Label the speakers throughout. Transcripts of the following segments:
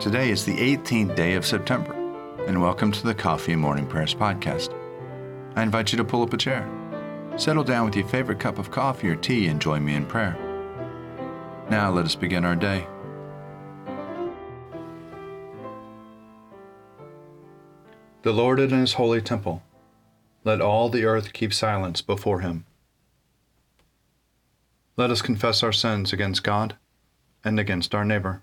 Speaker 1: Today is the 18th day of September, and welcome to the Coffee and Morning Prayers podcast. I invite you to pull up a chair, settle down with your favorite cup of coffee or tea, and join me in prayer. Now let us begin our day. The Lord is in his holy temple. Let all the earth keep silence before him. Let us confess our sins against God and against our neighbor.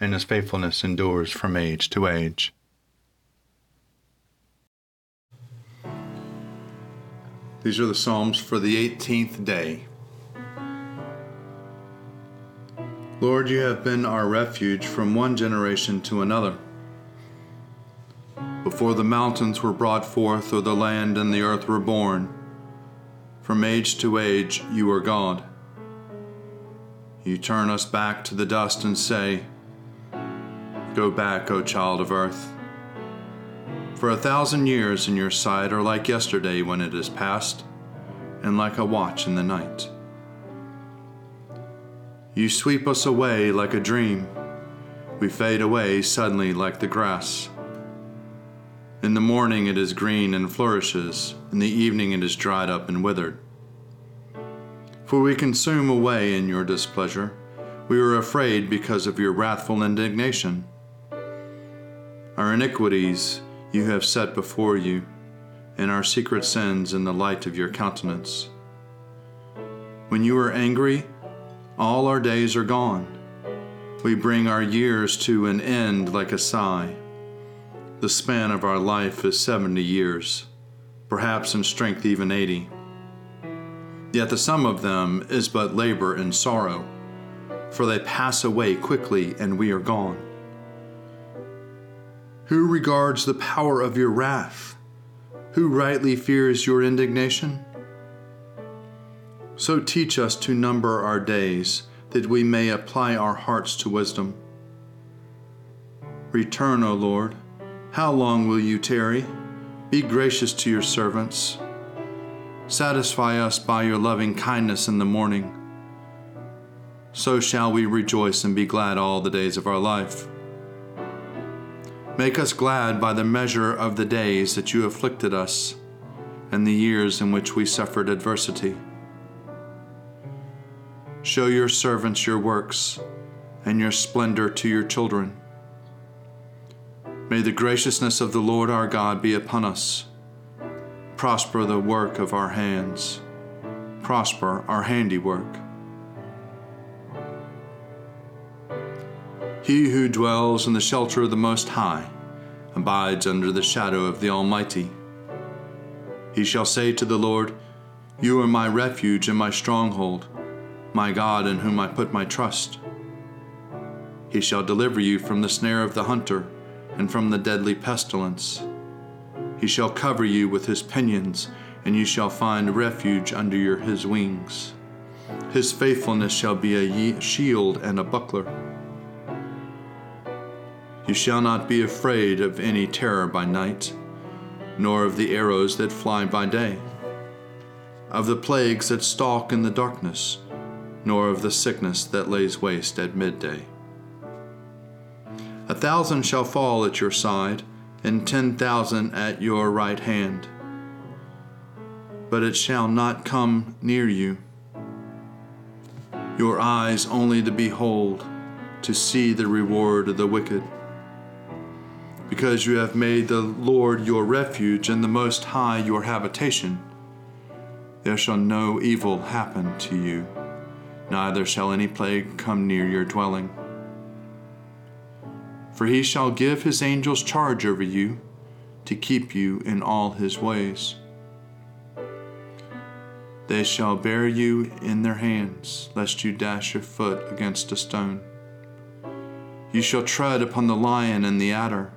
Speaker 1: and his faithfulness endures from age to age. These are the Psalms for the 18th day. Lord, you have been our refuge from one generation to another before the mountains were brought forth, or the land and the earth were born. From age to age, you are God. You turn us back to the dust and say, Go back, O child of earth. For a thousand years in your sight are like yesterday when it is past, and like a watch in the night. You sweep us away like a dream. We fade away suddenly like the grass. In the morning it is green and flourishes, in the evening it is dried up and withered. For we consume away in your displeasure. We are afraid because of your wrathful indignation. Our iniquities you have set before you, and our secret sins in the light of your countenance. When you are angry, all our days are gone. We bring our years to an end like a sigh. The span of our life is 70 years, perhaps in strength even 80. Yet the sum of them is but labor and sorrow, for they pass away quickly and we are gone. Who regards the power of your wrath? Who rightly fears your indignation? So teach us to number our days, that we may apply our hearts to wisdom. Return, O Lord how long will you tarry? Be gracious to your servants. Satisfy us by your loving kindness in the morning. So shall we rejoice and be glad all the days of our life. Make us glad by the measure of the days that you afflicted us and the years in which we suffered adversity. Show your servants your works and your splendor to your children. May the graciousness of the Lord our God be upon us. Prosper the work of our hands. Prosper our handiwork. He who dwells in the shelter of the Most High abides under the shadow of the Almighty. He shall say to the Lord, You are my refuge and my stronghold, my God in whom I put my trust. He shall deliver you from the snare of the hunter and from the deadly pestilence. He shall cover you with his pinions, and you shall find refuge under your, his wings. His faithfulness shall be a shield and a buckler. You shall not be afraid of any terror by night, nor of the arrows that fly by day, of the plagues that stalk in the darkness, nor of the sickness that lays waste at midday. A thousand shall fall at your side, and ten thousand at your right hand, but it shall not come near you your eyes only to behold, to see the reward of the wicked. Because you have made the Lord your refuge and the Most High your habitation, there shall no evil happen to you, neither shall any plague come near your dwelling. For he shall give his angels charge over you to keep you in all his ways. They shall bear you in their hands, lest you dash your foot against a stone. You shall tread upon the lion and the adder.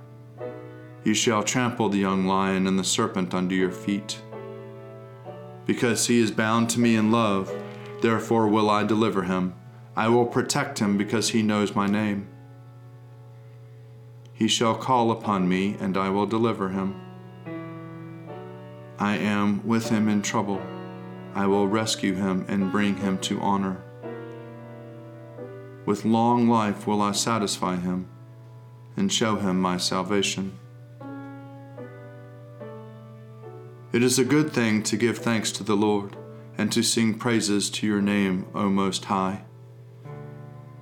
Speaker 1: You shall trample the young lion and the serpent under your feet. Because he is bound to me in love, therefore will I deliver him. I will protect him because he knows my name. He shall call upon me, and I will deliver him. I am with him in trouble. I will rescue him and bring him to honor. With long life will I satisfy him and show him my salvation. It is a good thing to give thanks to the Lord and to sing praises to your name, O Most High.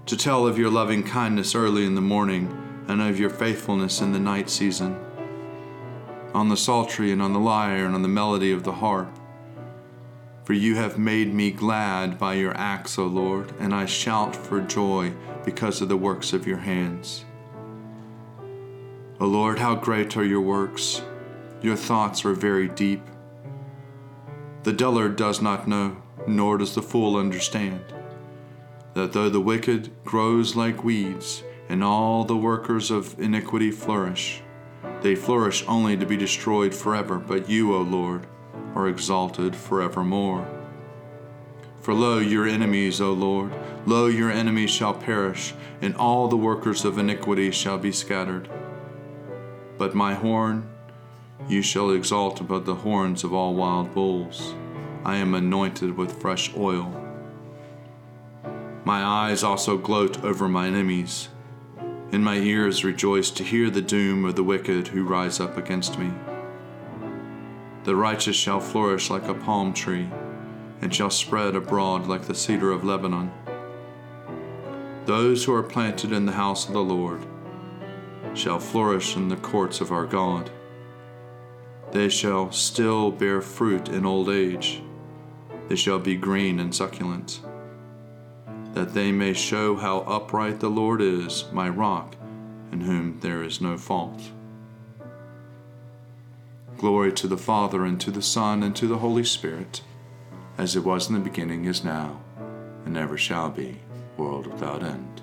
Speaker 1: To tell of your loving kindness early in the morning and of your faithfulness in the night season. On the psaltery and on the lyre and on the melody of the harp for you have made me glad by your acts, O Lord, and I shout for joy because of the works of your hands. O Lord, how great are your works! Your thoughts are very deep. The dullard does not know, nor does the fool understand, that though the wicked grows like weeds, and all the workers of iniquity flourish, they flourish only to be destroyed forever, but you, O Lord, are exalted forevermore. For lo, your enemies, O Lord, lo, your enemies shall perish, and all the workers of iniquity shall be scattered. But my horn you shall exalt above the horns of all wild bulls. I am anointed with fresh oil. My eyes also gloat over my enemies, and my ears rejoice to hear the doom of the wicked who rise up against me. The righteous shall flourish like a palm tree, and shall spread abroad like the cedar of Lebanon. Those who are planted in the house of the Lord shall flourish in the courts of our God. They shall still bear fruit in old age. They shall be green and succulent, that they may show how upright the Lord is, my rock, in whom there is no fault. Glory to the Father, and to the Son, and to the Holy Spirit, as it was in the beginning, is now, and ever shall be, world without end.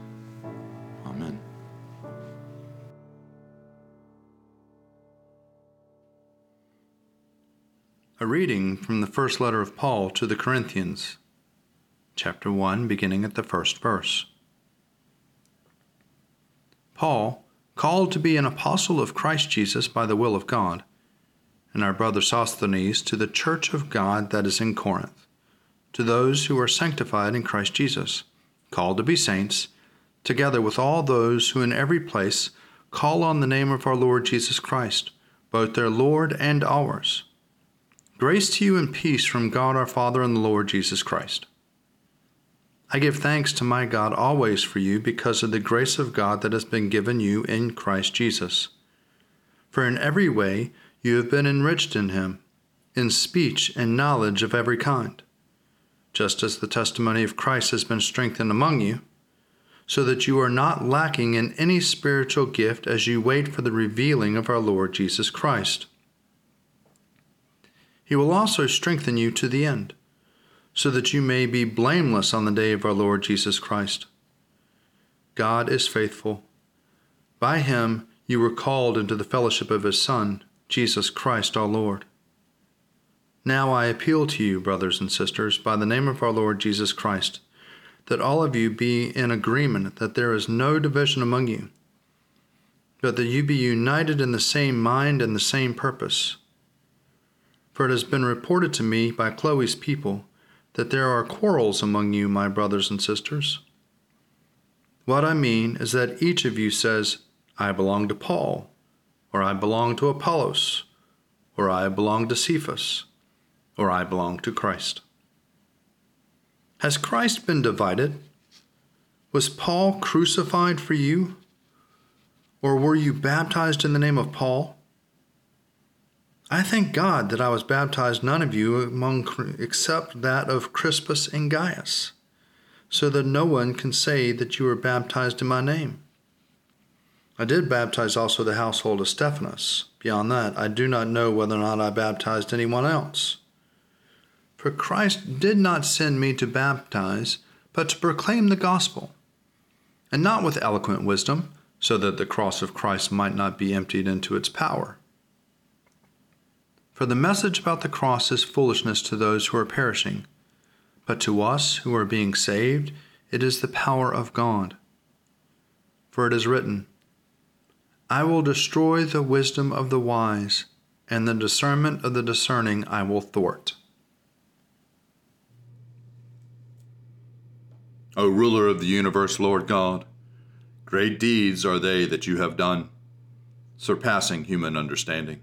Speaker 1: A reading from the first letter of Paul to the Corinthians, chapter 1, beginning at the first verse. Paul, called to be an apostle of Christ Jesus by the will of God, and our brother Sosthenes to the church of God that is in Corinth, to those who are sanctified in Christ Jesus, called to be saints, together with all those who in every place call on the name of our Lord Jesus Christ, both their Lord and ours. Grace to you and peace from God our Father and the Lord Jesus Christ. I give thanks to my God always for you because of the grace of God that has been given you in Christ Jesus. For in every way, you have been enriched in him, in speech and knowledge of every kind, just as the testimony of Christ has been strengthened among you, so that you are not lacking in any spiritual gift as you wait for the revealing of our Lord Jesus Christ. He will also strengthen you to the end, so that you may be blameless on the day of our Lord Jesus Christ. God is faithful. By him you were called into the fellowship of his Son Jesus Christ our Lord. Now I appeal to you, brothers and sisters, by the name of our Lord Jesus Christ, that all of you be in agreement that there is no division among you, but that you be united in the same mind and the same purpose. For it has been reported to me by Chloe's people that there are quarrels among you, my brothers and sisters. What I mean is that each of you says, I belong to Paul, or I belong to Apollos, or I belong to Cephas or I belong to Christ. Has Christ been divided? Was Paul crucified for you? Or were you baptized in the name of Paul? I thank God that I was baptized none of you among except that of Crispus and Gaius, so that no one can say that you were baptized in my name. I did baptize also the household of Stephanas. Beyond that, I do not know whether or not I baptized anyone else. For Christ did not send me to baptize, but to proclaim the gospel, and not with eloquent wisdom, so that the cross of Christ might not be emptied into its power. For the message about the cross is foolishness to those who are perishing, but to us who are being saved, it is the power of God. For it is written, I will destroy the wisdom of the wise, and the discernment of the discerning I will thwart.
Speaker 2: O ruler of the universe, Lord God, great deeds are they that you have done, surpassing human understanding.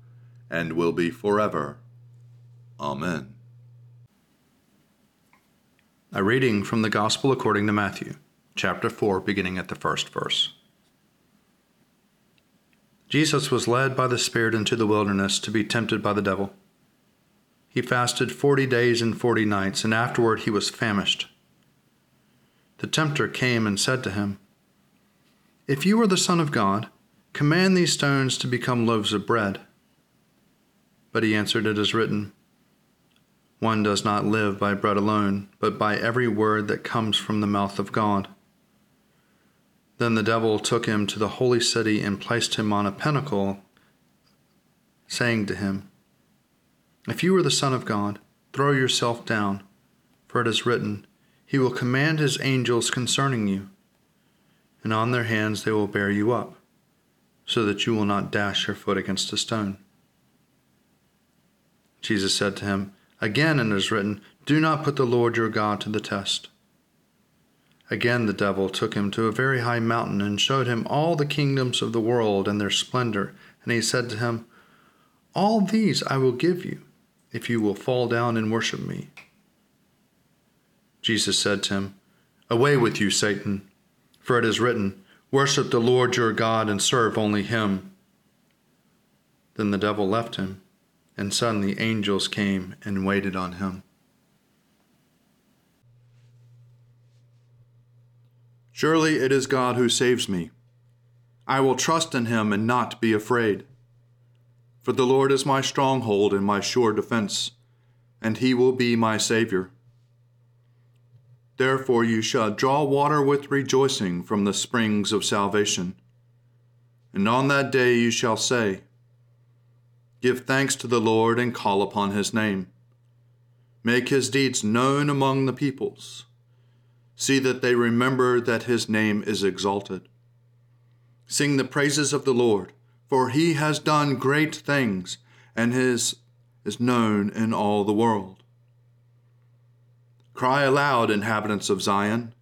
Speaker 2: and will be forever. Amen.
Speaker 1: A reading from the Gospel according to Matthew, chapter 4, beginning at the first verse. Jesus was led by the Spirit into the wilderness to be tempted by the devil. He fasted forty days and forty nights, and afterward he was famished. The tempter came and said to him, If you are the Son of God, command these stones to become loaves of bread. But he answered, It is written, One does not live by bread alone, but by every word that comes from the mouth of God. Then the devil took him to the holy city and placed him on a pinnacle, saying to him, If you are the Son of God, throw yourself down, for it is written, he will command his angels concerning you, and on their hands they will bear you up, so that you will not dash your foot against a stone. Jesus said to him, Again it is written, Do not put the Lord your God to the test. Again the devil took him to a very high mountain and showed him all the kingdoms of the world and their splendor. And he said to him, All these I will give you, if you will fall down and worship me. Jesus said to him, Away with you, Satan, for it is written, Worship the Lord your God and serve only him. Then the devil left him, and suddenly angels came and waited on him.
Speaker 2: Surely it is God who saves me. I will trust in him and not be afraid. For the Lord is my stronghold and my sure defense, and he will be my Savior. Therefore you shall draw water with rejoicing from the springs of salvation. And on that day you shall say, Give thanks to the Lord and call upon his name. Make his deeds known among the peoples. See that they remember that his name is exalted. Sing the praises of the Lord, for he has done great things, and his is known in all the world. Cry aloud, inhabitants of Zion.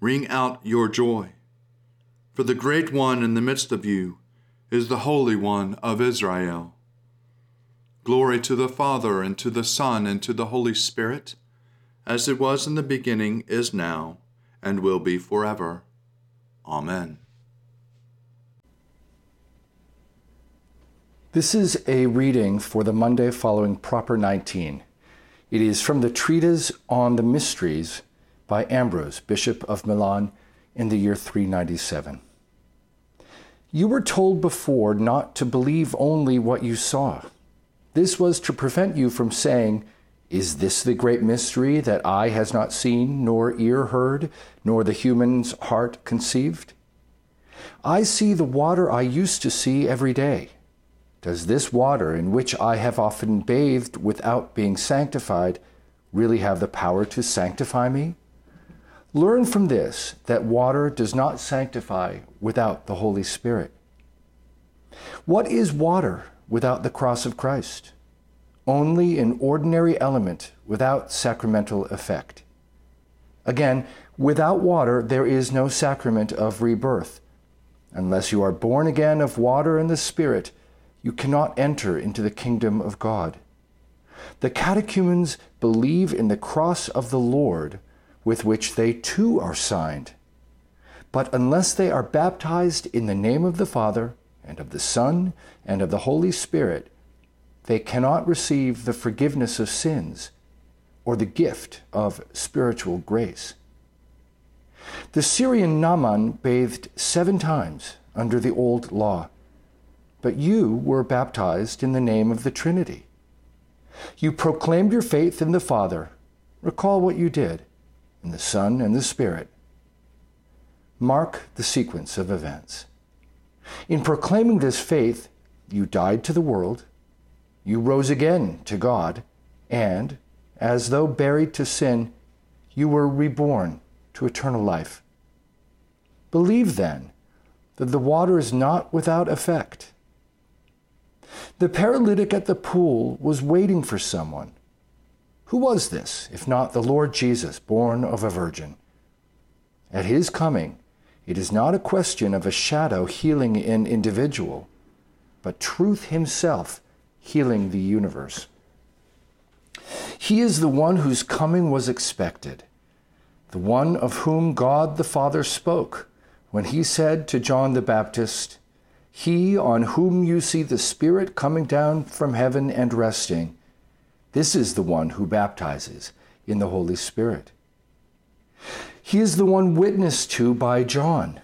Speaker 2: Ring out your joy. For the great one in the midst of you is the Holy One of Israel. Glory to the Father, and to the Son, and to the Holy Spirit, as it was in the beginning, is now, and will be forever. Amen.
Speaker 3: This is a reading for the Monday following Proper 19 It is from the treatise on the mysteries by Ambrose, Bishop of Milan, in the year 397. You were told before not to believe only what you saw. This was to prevent you from saying, Is this the great mystery that eye has not seen, nor ear heard, nor the human's heart conceived? I see the water I used to see every day. Does this water, in which I have often bathed without being sanctified, really have the power to sanctify me? Learn from this that water does not sanctify without the Holy Spirit. What is water without the cross of Christ? Only an ordinary element without sacramental effect. Again, without water, there is no sacrament of rebirth. Unless you are born again of water and the Spirit, you cannot enter into the kingdom of God. The catechumens believe in the cross of the Lord, with which they too are signed. But unless they are baptized in the name of the Father, and of the Son, and of the Holy Spirit, they cannot receive the forgiveness of sins or the gift of spiritual grace. The Syrian Naaman bathed seven times under the old law, but you were baptized in the name of the Trinity. You proclaimed your faith in the Father. Recall what you did in the Son and the Spirit. Mark the sequence of events. In proclaiming this faith, you died to the world, you rose again to God, and, as though buried to sin, you were reborn to eternal life. Believe then that the water is not without effect. The paralytic at the pool was waiting for someone. Who was this, if not the Lord Jesus, born of a virgin? At his coming, it is not a question of a shadow healing an individual, but truth himself healing the universe. He is the one whose coming was expected, the one of whom God the Father spoke when he said to John the Baptist, He on whom you see the Spirit coming down from heaven and resting, this is the one who baptizes in the Holy Spirit. He is the one witnessed to by John.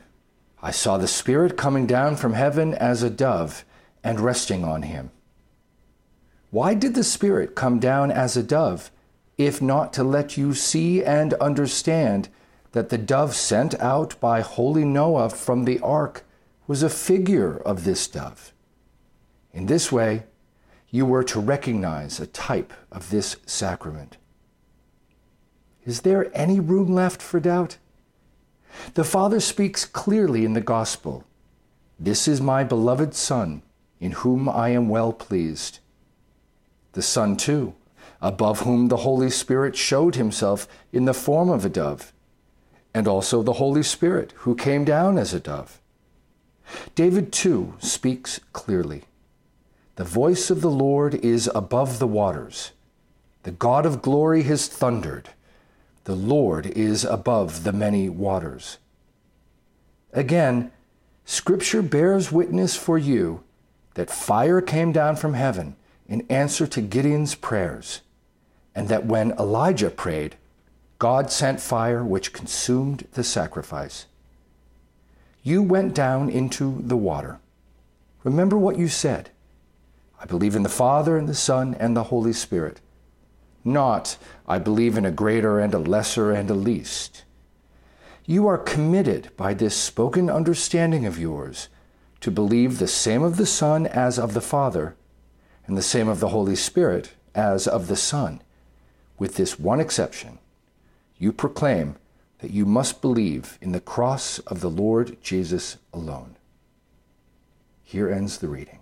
Speaker 3: I saw the Spirit coming down from heaven as a dove and resting on him. Why did the Spirit come down as a dove, if not to let you see and understand that the dove sent out by holy Noah from the ark was a figure of this dove? In this way, you were to recognize a type of this sacrament. Is there any room left for doubt? The Father speaks clearly in the Gospel This is my beloved Son, in whom I am well pleased. The Son, too, above whom the Holy Spirit showed himself in the form of a dove, and also the Holy Spirit, who came down as a dove. David, too, speaks clearly. The voice of the Lord is above the waters. The God of glory has thundered. The Lord is above the many waters. Again, Scripture bears witness for you that fire came down from heaven in answer to Gideon's prayers, and that when Elijah prayed, God sent fire which consumed the sacrifice. You went down into the water. Remember what you said. I believe in the Father, and the Son, and the Holy Spirit not I believe in a greater and a lesser and a least. You are committed by this spoken understanding of yours to believe the same of the Son as of the Father, and the same of the Holy Spirit as of the Son, with this one exception. You proclaim that you must believe in the cross of the Lord Jesus alone. Here ends the reading.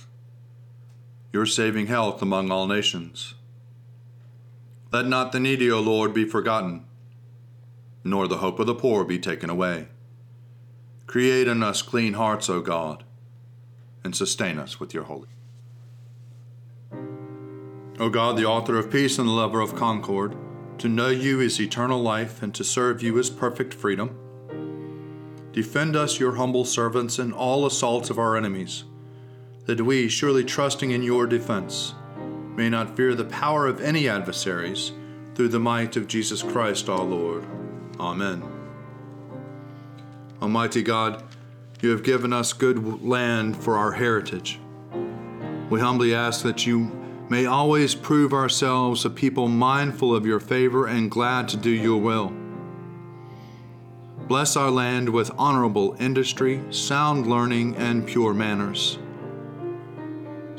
Speaker 1: your saving health among all nations. Let not the needy, O Lord, be forgotten, nor the hope of the poor be taken away. Create in us clean hearts, O God, and sustain us with your holy. O God, the author of peace and the lover of concord, to know you is eternal life, and to serve you is perfect freedom. Defend us, your humble servants, in all assaults of our enemies, that we, surely trusting in your defense, may not fear the power of any adversaries, through the might of Jesus Christ our Lord. Amen. Almighty God, you have given us good land for our heritage. We humbly ask that you may always prove ourselves a people mindful of your favor and glad to do your will. Bless our land with honorable industry, sound learning, and pure manners.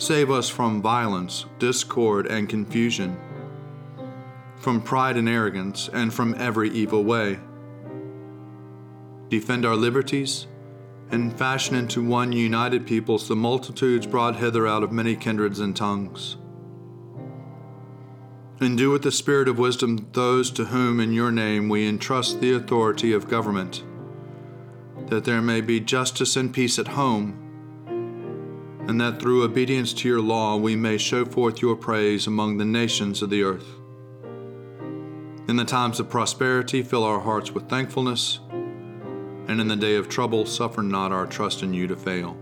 Speaker 1: Save us from violence, discord, and confusion, from pride and arrogance, and from every evil way. Defend our liberties, and fashion into one united peoples the multitudes brought hither out of many kindreds and tongues. And do with the spirit of wisdom those to whom in your name we entrust the authority of government, that there may be justice and peace at home, and that through obedience to your law we may show forth your praise among the nations of the earth. In the times of prosperity, fill our hearts with thankfulness, and in the day of trouble, suffer not our trust in you to fail.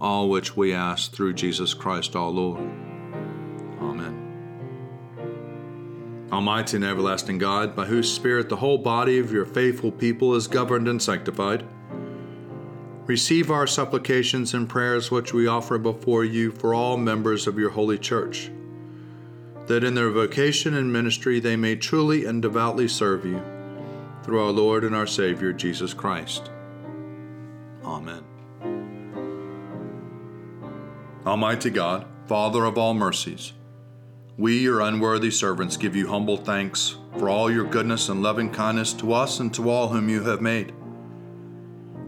Speaker 1: All which we ask through Jesus Christ our Lord. Amen. Almighty and everlasting God, by whose Spirit the whole body of your faithful people is governed and sanctified, receive our supplications and prayers which we offer before you for all members of your holy church, that in their vocation and ministry they may truly and devoutly serve you, through our Lord and our Savior, Jesus Christ. Amen. Almighty God, Father of all mercies, we, your unworthy servants, give you humble thanks for all your goodness and loving kindness to us and to all whom you have made.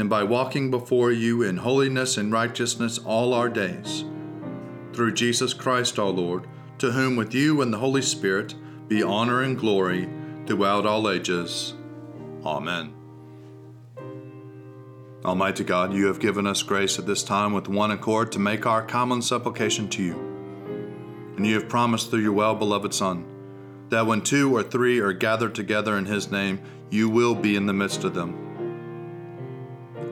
Speaker 1: and by walking before you in holiness and righteousness all our days. Through Jesus Christ our Lord, to whom with you and the Holy Spirit be honor and glory throughout all ages. Amen. Almighty God, you have given us grace at this time with one accord to make our common supplication to you. And you have promised through your well beloved Son that when two or three are gathered together in his name, you will be in the midst of them.